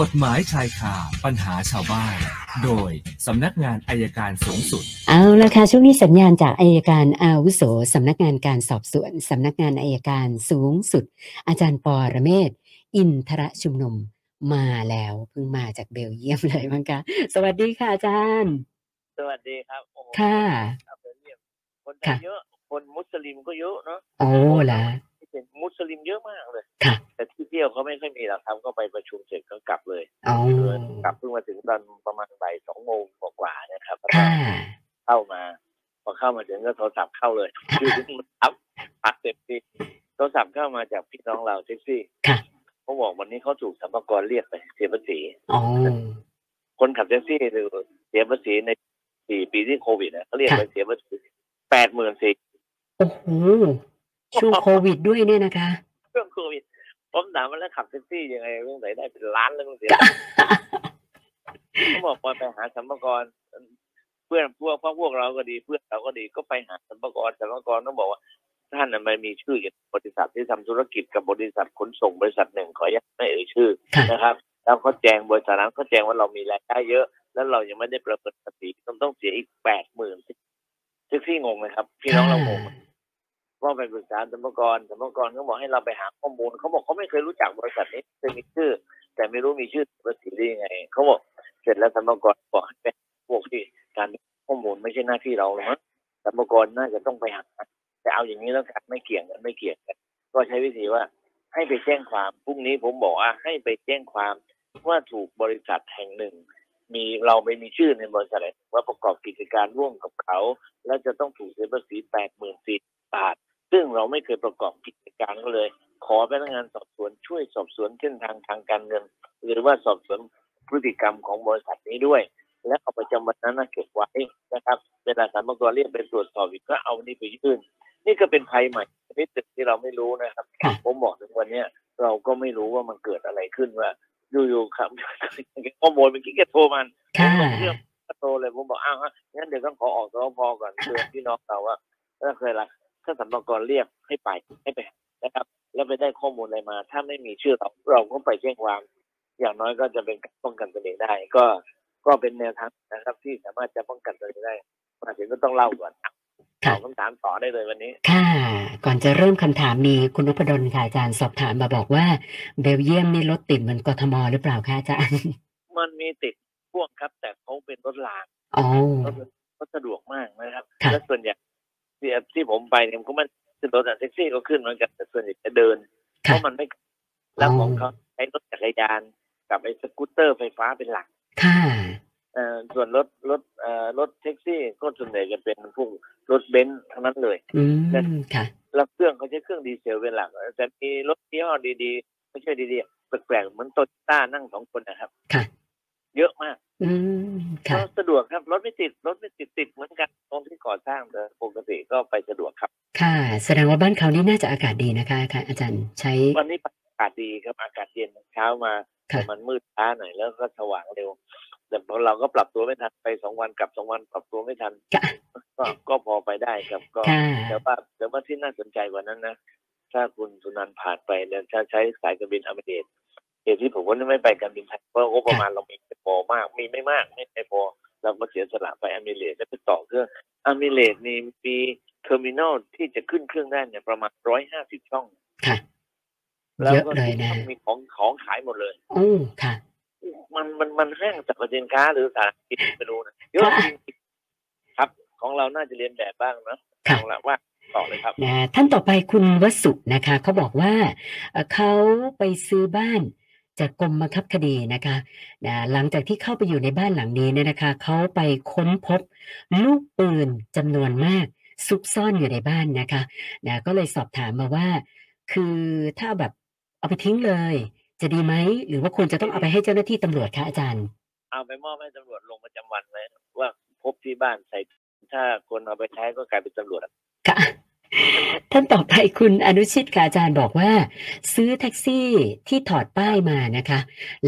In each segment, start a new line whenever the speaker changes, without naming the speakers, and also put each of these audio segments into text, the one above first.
กฎหมายชายคาปัญหาชาวบ้าน โดยสำนักงานอายการสูงสุด
เอาละค่ะช่วงนี้สัญญาณจากอายการอาวุโสสำนักงานการสอบสวนสำนักงานอายการสูงสุด อาจารย์ปอระเมศ อินทรชุมนุมมาแล้วเพิ่งมาจากเบลเยียมเลยมั้งคะสวัสดีค่ะอาจารย์
สวัสดีครับโอ้โห
ค่ะ
ครับเบลเยียมคนไท
ค่ะ
ยเยอะคนมุสลิมก็เยอะเนาะ
โอ้ละ
ที่ เป็นมุสลิมเยอะมากเลย
ค่ะ
แต่ที่เที่ยวเขาไม่ค่อยมีหรอกครับก็ไปประชุมเสร็จก็กลับเลย
อ๋อก
ลับเพิ่งมาถึงตอนประมาณบ่ายสองโมงกว่าๆนะครับแล้วก็
ค่ะ
เข้ามา พอเข้ามาถึงก็โทรศัพท์เข้าเลยคือมันอัพอัดเต็มที่โทรศัพท์เข้ามาจากพี่น้องเราแท็กซี่
ค่ะ
เขาบอกวันนี้เขาถูกสัมภากรเรียกไปเสียภาษี
อ๋อ
คนขับแท็กซี่หรือเสียภาษีในสี่ปีที่โควิดเนี่ยเขาเรียก
ค่ะ
ไปเสียภาษีแปดหมื่นสี่
โอ้โห ช่วงโควิดด้วยเนี่ยนะคะ
เรื่องโควิด ผมถามว่าแล้วขับแท็กซี่ยังไงเรื่องไหนได้เป็นล้านเรื่องเสียเขาบอกว่าไปหาสัมภากรเพื่อนพวกพวกพวกเราก็ดีเพื่อนเราก็ดีก็ไปหาสัมภากรสัมภากรต้องบอกว่าท่านน่ะไม่มีชื่ออยู่ในบริษัทที่ทำธุรกิจกับบริษัทขนส่งบริษัทหนึ่งขออนุญาตไม่เอ่ยชื่อ
ค่ะ
นะครับแล้วเขาแจ้งบริษัทนั้นเขาแจ้งว่าเรามีรายได้เยอะ แล้วเรายังไม่ได้ประเมินภาษีต้องต้องเสียอีกแปดหมื่นแท็กซี่งงไหมครับ พี่น้องเรางง ไหมว่าไปปรึกษาสมกรสมกรเขาบอกให้เราไปหาข้อมูลเขาบอกเขาไม่เคยรู้จักบริษัทนี้เคยมีชื่อ แต่ไม่รู้มีชื่อภาษีได้ยังไงเขาบอกเสร็จแล้วสมกรบอกให้ไปพวกที่การข้อมูลไม่ใช่หน้าที่เราหรอกมั้งสมกรน่าจะต้องไปหาแต่เอาอย่างนี้แล้วกันไม่เกี่ยงกันไม่เกี่ยงกันก็ใช้วิธีว่าให้ไปแจ้งความพรุ่งนี้ผมบอกว่าให้ไปแจ้งความว่าถูกบริษัทแห่งหนึ่ง มีเราไม่มีชื่อในบริษัทว่าประกอบกิจการร่วมกับเขา แล้วจะต้องถูกเสียภาษีแปดหมื่นสี่บาท ซึ่งเราไม่เคยประกอบกิจการก็เลย ขอพนักงานสอบสวนช่วยสอบสวนเส้นทางทางการเงิน หรือว่าสอบสวนพฤติกรรมของบริษัทนี้ด้วย และเอาประจำวันนั้นนะเก็บไว้นะครับเวลาสรรพากรเรียกไปตรวจสอบอีกก็เอานี่ไปยื่นนี่ก็เป็นภัยใหม่ชนิดหนึ่งที่เราไม่รู้นะครับ
ค่ะ
ผมบอกถึงวันเนี้ยเราก็ไม่รู้ว่ามันเกิดอะไรขึ้นว่าอยู่ๆครับข้อมูลเมื่อกี้แกโทรมา
ค่ะ
ผมลงเรื่องโตเลยผมบอกอ้าวฮะงั้นเดี๋ยวต้องขอออกสพก่อนเตือนพี่น้องเราว่าถ้าเคยละ ถ้าสัมภากระเรียกให้ไปให้ไปนะครับ แล้วไปได้ข้อมูลอะไรมา ถ้าไม่มีชื่อเราเราก็ไปแจ้งความอย่างน้อยก็จะเป็นการป้องกันตัวเองได้ ก็ก็เป็นแนวทางนะครับ ที่สามารถจะป้องกันตัวเองได้มาถึงก็ต้องเล่าก่อน
ค่ะ
ตอบคำถามต่อได้เลยวันนี้
ค่ะ ก่อนจะเริ่มคำถามมีคุณนพดลค่ะอาจารย์สอบถามมาบอกว่า เบลเยียมนี่รถติดเหมือนกทมหรือเปล่าคะอาจารย์
มันมีติดพ่วงครับ แต่เขาเป็นรถราง
อ๋อ
รถก็สะดวกมากนะครับ
ค่ะ
และส่วนใหญ่ ที่ที่ผมไปเนี่ยมันก็มันขึ้นรถอะแท็กซี่ก็ขึ้นเหมือนกันแต่ส่วนใหญ่จะเดินเพ
ค่ะ
ราะมันไม่แล้วของเขาใช้รถจักรยานกับไอ้สกูตเตอร์ไฟฟ้าเป็นหลัก
ค่ะ
เอ่อส่วนรถรถเอ่อรถแท็กซี่ก็ส่วนใหญ่จะเป็นพวกรถเบนซ์ทั้งนั้นเลย
อืมค่ะ
แล้วเครื่องเขาใช้เครื่องดีเซลเป็นหลักแต่มีรถยี่ห้อดีๆ ไม่ใช่ดีๆแปลกๆเหมือนโตโยต้านั่งสองคนนะครับ
ค่ะ
เยอะมาก
อืมค่ะ
ก็สะดวกครับ รถไม่ติดรถไม่ติดติดเหมือนกันตรงที่ก่อสร้างแต่ป กติก็ไปสะดวกครับ
ค่ะ แสดงว่าบ้านเขานี่น่าจะอากาศดีนะคะค่ะอาจารย์ใช้
วันนี้อากาศดีครับอากาศเย็นเช้ามา
ค่ะ
แต่มันมืดช้าหน่อยแล้วก็สว่างเร็ว แต่พอเราก็ปรับตัวไม่ทันไปสองวันกลับสองวันปรับตัวไม่ทัน
ค่ะ
ก็ก็พอไปได้ครับก็
ค่ะ
แต่ว่าแต่ว่าที่น่าสนใจกว่านั้นนะถ้าคุณสุนันท์ผ่านไปเนี่ยถ้าใช้สายการบินอเมริกเหตุที่ผมว่าไม่ไปการบินไทยเพราะงบประมาณเรามีไม่พอมาก มีไม่มากไม่ไม่พอเราก็เสียสละไปอเมริกแล้วไปต่อเครื่องอเมริกนี่มี terminal ที่จะขึ้นเครื่องได้เนี่ยประมาณร้อยห้าสิบช่อง
ค่ะ
แล้ว
เยอะ
ก็
เลยนะ
มีของของขายหมดเลย
โอ้ค่ะ
มันมันมันห้างสรรพสินค้าหรือสถานที่ไม่รู้นะเยอะจริงๆครับ ของเราน่าจะเรียนแบบบ้างนะ
ค่ะ
ของเราว่าต่อเลยครับ
นะท่านต่อไปคุณวสุนะคะเขาบอกว่าเอ่อเขาไปซื้อบ้านจากกรมบังคับคดีนะคะนะหลังจากที่เข้าไปอยู่ในบ้านหลังนี้เนี่ยนะคะเขาไปค้นพบลูกปืนจำนวนมาก ซุกซ่อนอยู่ในบ้านนะคะนะก็เลยสอบถามมาว่า คือถ้าแบบเอาไปทิ้งเลย จะดีไหมหรือว่าควรจะต้องเอาไปให้เจ้าหน้าที่ตำรวจคะอาจารย์
เอาไปมอบให้ตำรวจลงประจำวันไว้ว่าพบที่บ้านใส่ถ้าคนเอาไปใช้ก็กลายเป็นตำรวจอะ
ค่ะท่านต่อไปคุณอนุชิตค่ะอาจารย์บอกว่า ซื้อแท็กซี่ที่ถอดป้ายมานะคะ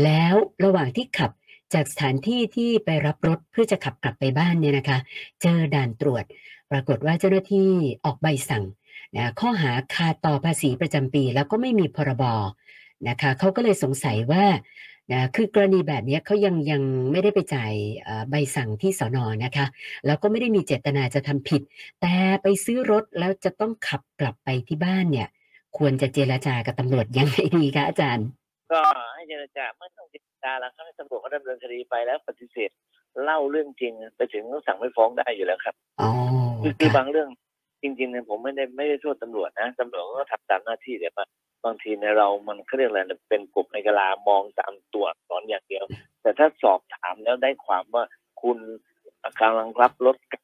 แล้วระหว่างที่ขับจากสถานที่ที่ไปรับรถเพื่อจะขับกลับไปบ้านเนี่ยนะคะ เจอด่านตรวจ ปรากฏว่าเจ้าหน้าที่ออกใบสั่งนะข้อหาคาต่อภาษีประจำปี แล้วก็ไม่มีพรบนะคะเขาก็เลยสงสัยว่านะคือกรณีแบบนี้เขายังยังไม่ได้ไปจ่ายใบสั่งที่สอนอนะคะ แล้วก็ไม่ได้มีเจตนาจะทำผิด แต่ไปซื้อรถแล้วจะต้องขับกลับไปที่บ้านเนี่ย ควรจะเจรจากับตำรวจยังไงดีคะอาจารย์
ก็ให้เจรจาไม่ต้องเจรจาแล้วให้ตำรวจเขาดำเนินคดีไปแล้วปฏิเสธ เล่าเรื่องจริงไปถึงต้องสั่งไม่ฟ้องได้อยู่แล้วครับ
อ๋อ
คือคือ
ค่ะ
บางเรื่องจริงๆเนี่ยผมไม่ได้ไม่ได้โทษตำรวจนะตำรวจก็ทำตามหน้าที่แต่ว่าบางทีในยเรามันเขาเรียกอะไรนะเป็นกบในกะลามองตามตัวอักษรอย่างเดียว แต่ถ้าสอบถามแล้วได้ความว่าคุณกำลังรับรถกลับ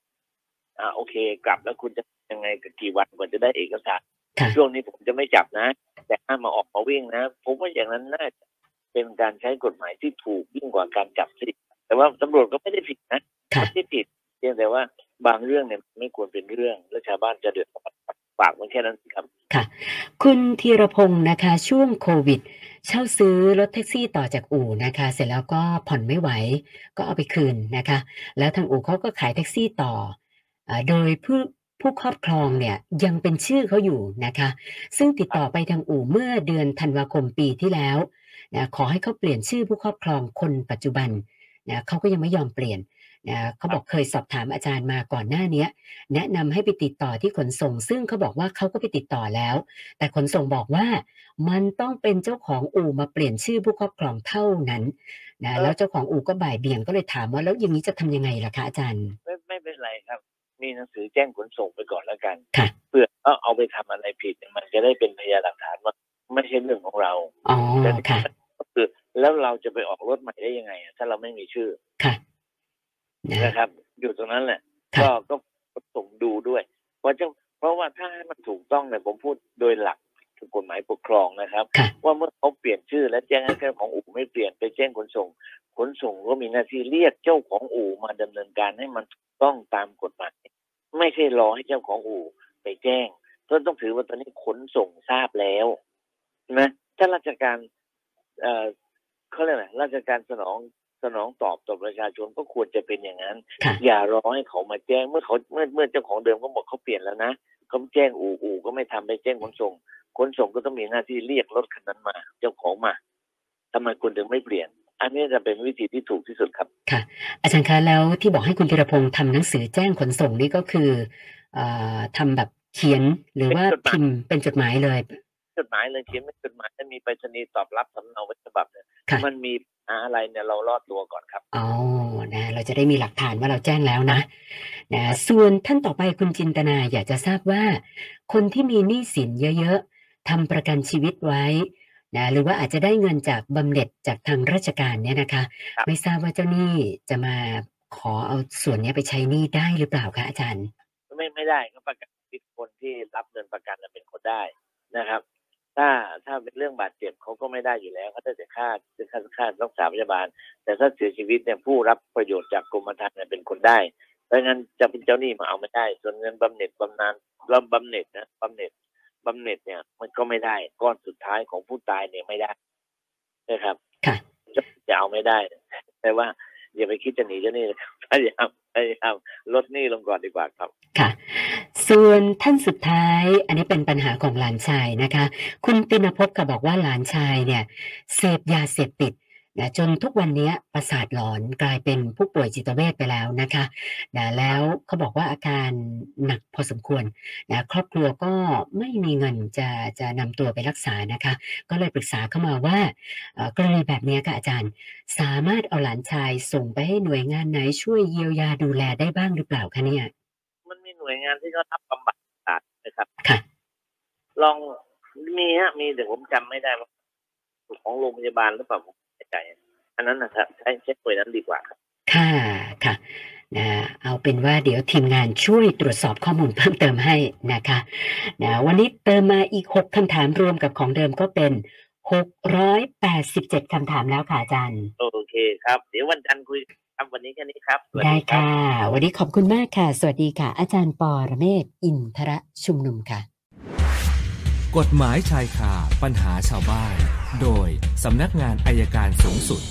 อ่าโอเค กลับแล้วคุณจะยังไงกับกี่วันกว่าจะได้เอกสาร
ค่ะ
ช่วงนี้ผมจะไม่จับนะ แต่ห้ามมาออกมาวิ่งนะผมว่าอย่างนั้นน่าจะเป็นการใช้กฎหมายที่ถูกยิ่งกว่าการจับสิ แต่ว่าตำรวจก็ไม่ได้ผิดนะ
ค่ะ
ไม่ได้ผิดเพียงแต่ว่าบางเรื่องเนี่ยไม่ควรเป็นเรื่อง และชาวบ้านจะเดือดร้อนฝากไว้แค่นั้นครับ
คุณธีรพงศ์นะคะ ช่วงโควิด เช่าซื้อรถแท็กซี่ต่อจากอู่นะคะ เสร็จแล้วก็ผ่อนไม่ไหว ก็เอาไปคืนนะคะ แล้วทางอู่เขาก็ขายแท็กซี่ต่ออาโดยผู้ผู้ครอบครองเนี่ยยังเป็นชื่อเขาอยู่นะคะ ซึ่งติดต่อไปทางอู่เมื่อเดือนธันวาคมปีที่แล้วนะขอให้เขาเปลี่ยนชื่อผู้ครอบครองคนปัจจุบัน นะเขาก็ยังไม่ยอมเปลี่ยนนะเขาบอกเคยสอบถามอาจารย์มาก่อนหน้าเนี้ยแนะนำให้ไปติดต่อที่ขนส่ง ซึ่งเขาบอกว่าเขาก็ไปติดต่อแล้ว แต่ขนส่งบอกว่ามันต้องเป็นเจ้าของอู่มาเปลี่ยนชื่อผู้ครอบครองเท่านั้นนะ
เออ
แล้วเจ้าของอู่ก็บ่ายเบี่ยงก็เลยถามว่าแล้วอย่างนี้จะทำยังไงล่ะคะอาจารย์
ไม่ไม่เป็นไรครับ มีหนังสือแจ้งขนส่งไปก่อนแล้วกัน
ค่ะ
เพื่อเอาเอาไปทำอะไรผิดเนี่ยมันจะได้เป็นพยานหลักฐานว่าไม่ใช่เรื่องของเรา
อ๋อ
แต่
ค่ะ
ก็คือ แล้วเราจะไปออกรถใหม่ได้ยังไงอะถ้าเราไม่มีชื่อ
ค่ะนะ
นะครับ อยู่ตรงนั้นแหละ
ค่ะ
ก็ก็ส่งดูด้วยเพราะจะเพราะว่าถ้าให้มันถูกต้องเนี่ยผมพูดโดยหลักกฎหมายปกครองนะครับ
ค่ะ
ว่าเมื่อเขาเปลี่ยนชื่อ และแจ้งให้เจ้าของอู่ไม่เปลี่ยนไปแจ้งขนส่ง ขนส่งก็มีหน้าที่เรียกเจ้าของอู่มาดำเนินการให้มันถูกต้องตามกฎหมาย ไม่ใช่รอให้เจ้าของอู่ไปแจ้งก็ต้องถือว่าตอนนี้ขนส่งทราบแล้วนะถ้าราชการ เอ่อเขาเรียกอะไรราชการสนองสนองตอบต่อประชาชนก็ควรจะเป็นอย่างนั้น
ค่ะ
อย่ารอให้เขามาแจ้งเมื่อเขาเมื่อเมื่อเจ้าของเดิมก็บอกเขาเปลี่ยนแล้วนะเขาแจ้งอู่อู่ก็ไม่ทำไปแจ้งขนส่งขนส่งก็ต้องมีหน้าที่เรียกรถคันนั้นมา เจ้าของมาทำไมคุณถึงไม่เปลี่ยน อันนี้จะเป็นวิธีที่ถูกที่สุดครับ
ค่ะ อาจารย์คะแล้วที่บอกให้คุณธีรพงศ์ทำหนังสือแจ้งขนส่งนี่ก็คือเอ่อทำแบบเขียนหรือว่า
เป็นจดหมาย
พิมพ์เป็นจดหมายเลย
จดหมายเลยเขียนเป็นจดหมายถ้ามีไปรษณีย์ตอบรับสำเนาไว้ฉบับเนี่ย
ค่ะ
มันมีปัญหาอะไรเนี่ยเรารอดตัวก่อนครับ
อ๋อนะเราจะได้มีหลักฐานว่าเราแจ้งแล้วนะนะส่วนท่านต่อไปคุณจินตนาอยากจะทราบว่า คนที่มีหนี้สินเยอะๆทำประกันชีวิตไว้นะหรือว่าอาจจะได้เงินจากบำเหน็จจากทางราชการเนี่ยนะคะ
ครับ
ไม่ทราบว่าเจ้าหนี้จะมาขอเอาส่วนเนี้ยไปใช้หนี้ได้หรือเปล่าคะอาจารย์
ไม่ไม่ได้ก็ประกันชีวิตคนที่รับเงินประกันน่ะเป็นคนได้นะครับ ถ้าถ้าเป็นเรื่องบาดเจ็บเขาก็ไม่ได้อยู่แล้วเขาได้แต่ค่าค่าค่ารักษาพยาบาล แต่ถ้าเสียชีวิตเนี่ยผู้รับประโยชน์จากกรมธรรม์เนี่ยเป็นคนได้ เพราะงั้นจะเป็นเจ้าหนี้มาเอาไม่ได้ ส่วนเงินบำเหน็จบำนาญแล้วบำเหน็จนะบำเหน็จบำเหน็จเนี่ย มันก็ไม่ได้ก้อนสุดท้ายของผู้ตายเนี่ยไม่ได้นะครับ
ค่ะ
จะจะเอาไม่ได้ แต่ว่าอย่าไปคิดจะหนีเจ้าหนี้เลยครับพยายามพยายามลดหนี้ลงก่อนดีกว่าครับ
ค่ะ ส่วนท่านสุดท้าย อันนี้เป็นปัญหาของหลานชายนะคะ คุณตินภพก็บอกว่าหลานชายเนี่ยเสพยาเสพติดนะจนทุกวันนี้ประสาทหลอนกลายเป็นผู้ป่วยจิตเวชไปแล้วนะคะนะแล้วเขาบอกว่าอาการหนักพอสมควรนะครอบครัวก็ไม่มีเงินจะจะนำตัวไปรักษานะคะ ก็เลยปรึกษาเข้ามาว่ากรณีแบบนี้ค่ะอาจารย์ สามารถเอาหลานชายส่งไปให้หน่วยงานไหนช่วยเยียวยาดูแลได้บ้างหรือเปล่าคะเนี่ย
หน่วยงานที่เขารับบำบัดศาสตร์นะครับ
ค่ะ
ลองมีฮะมีแต่ผมจำไม่ได้ว่าของโรงพยาบาลหรือเปล่าผมไม่แน่ใจอันนั้นนะครับใช้ใช้หน่วยนั้นดีกว่าครับ
ค่ะค่ะนะเอาเป็นว่าเดี๋ยวทีมงานช่วยตรวจสอบข้อมูลเพิ่มเติมให้นะคะนะวันนี้เติมมาอีก 6คำถามรวมกับของเดิมก็เป็น 687คำถามแล้วค่ะอาจารย์
โอเคครับ เดี๋ยววันจันทร์คุย ครับวันนี้แค่นี้ครับสวัส
ได้
รับ
ค่ะ วันนี้ขอบคุณมากค่ะ สวัสดีค่ะ อาจารย์ปอระเมศวร์อินทระชุมนุมค่ะ
กฎหมายชายคาปัญหาชาวบ้าน โดยสำนักงานอายการสูงสุด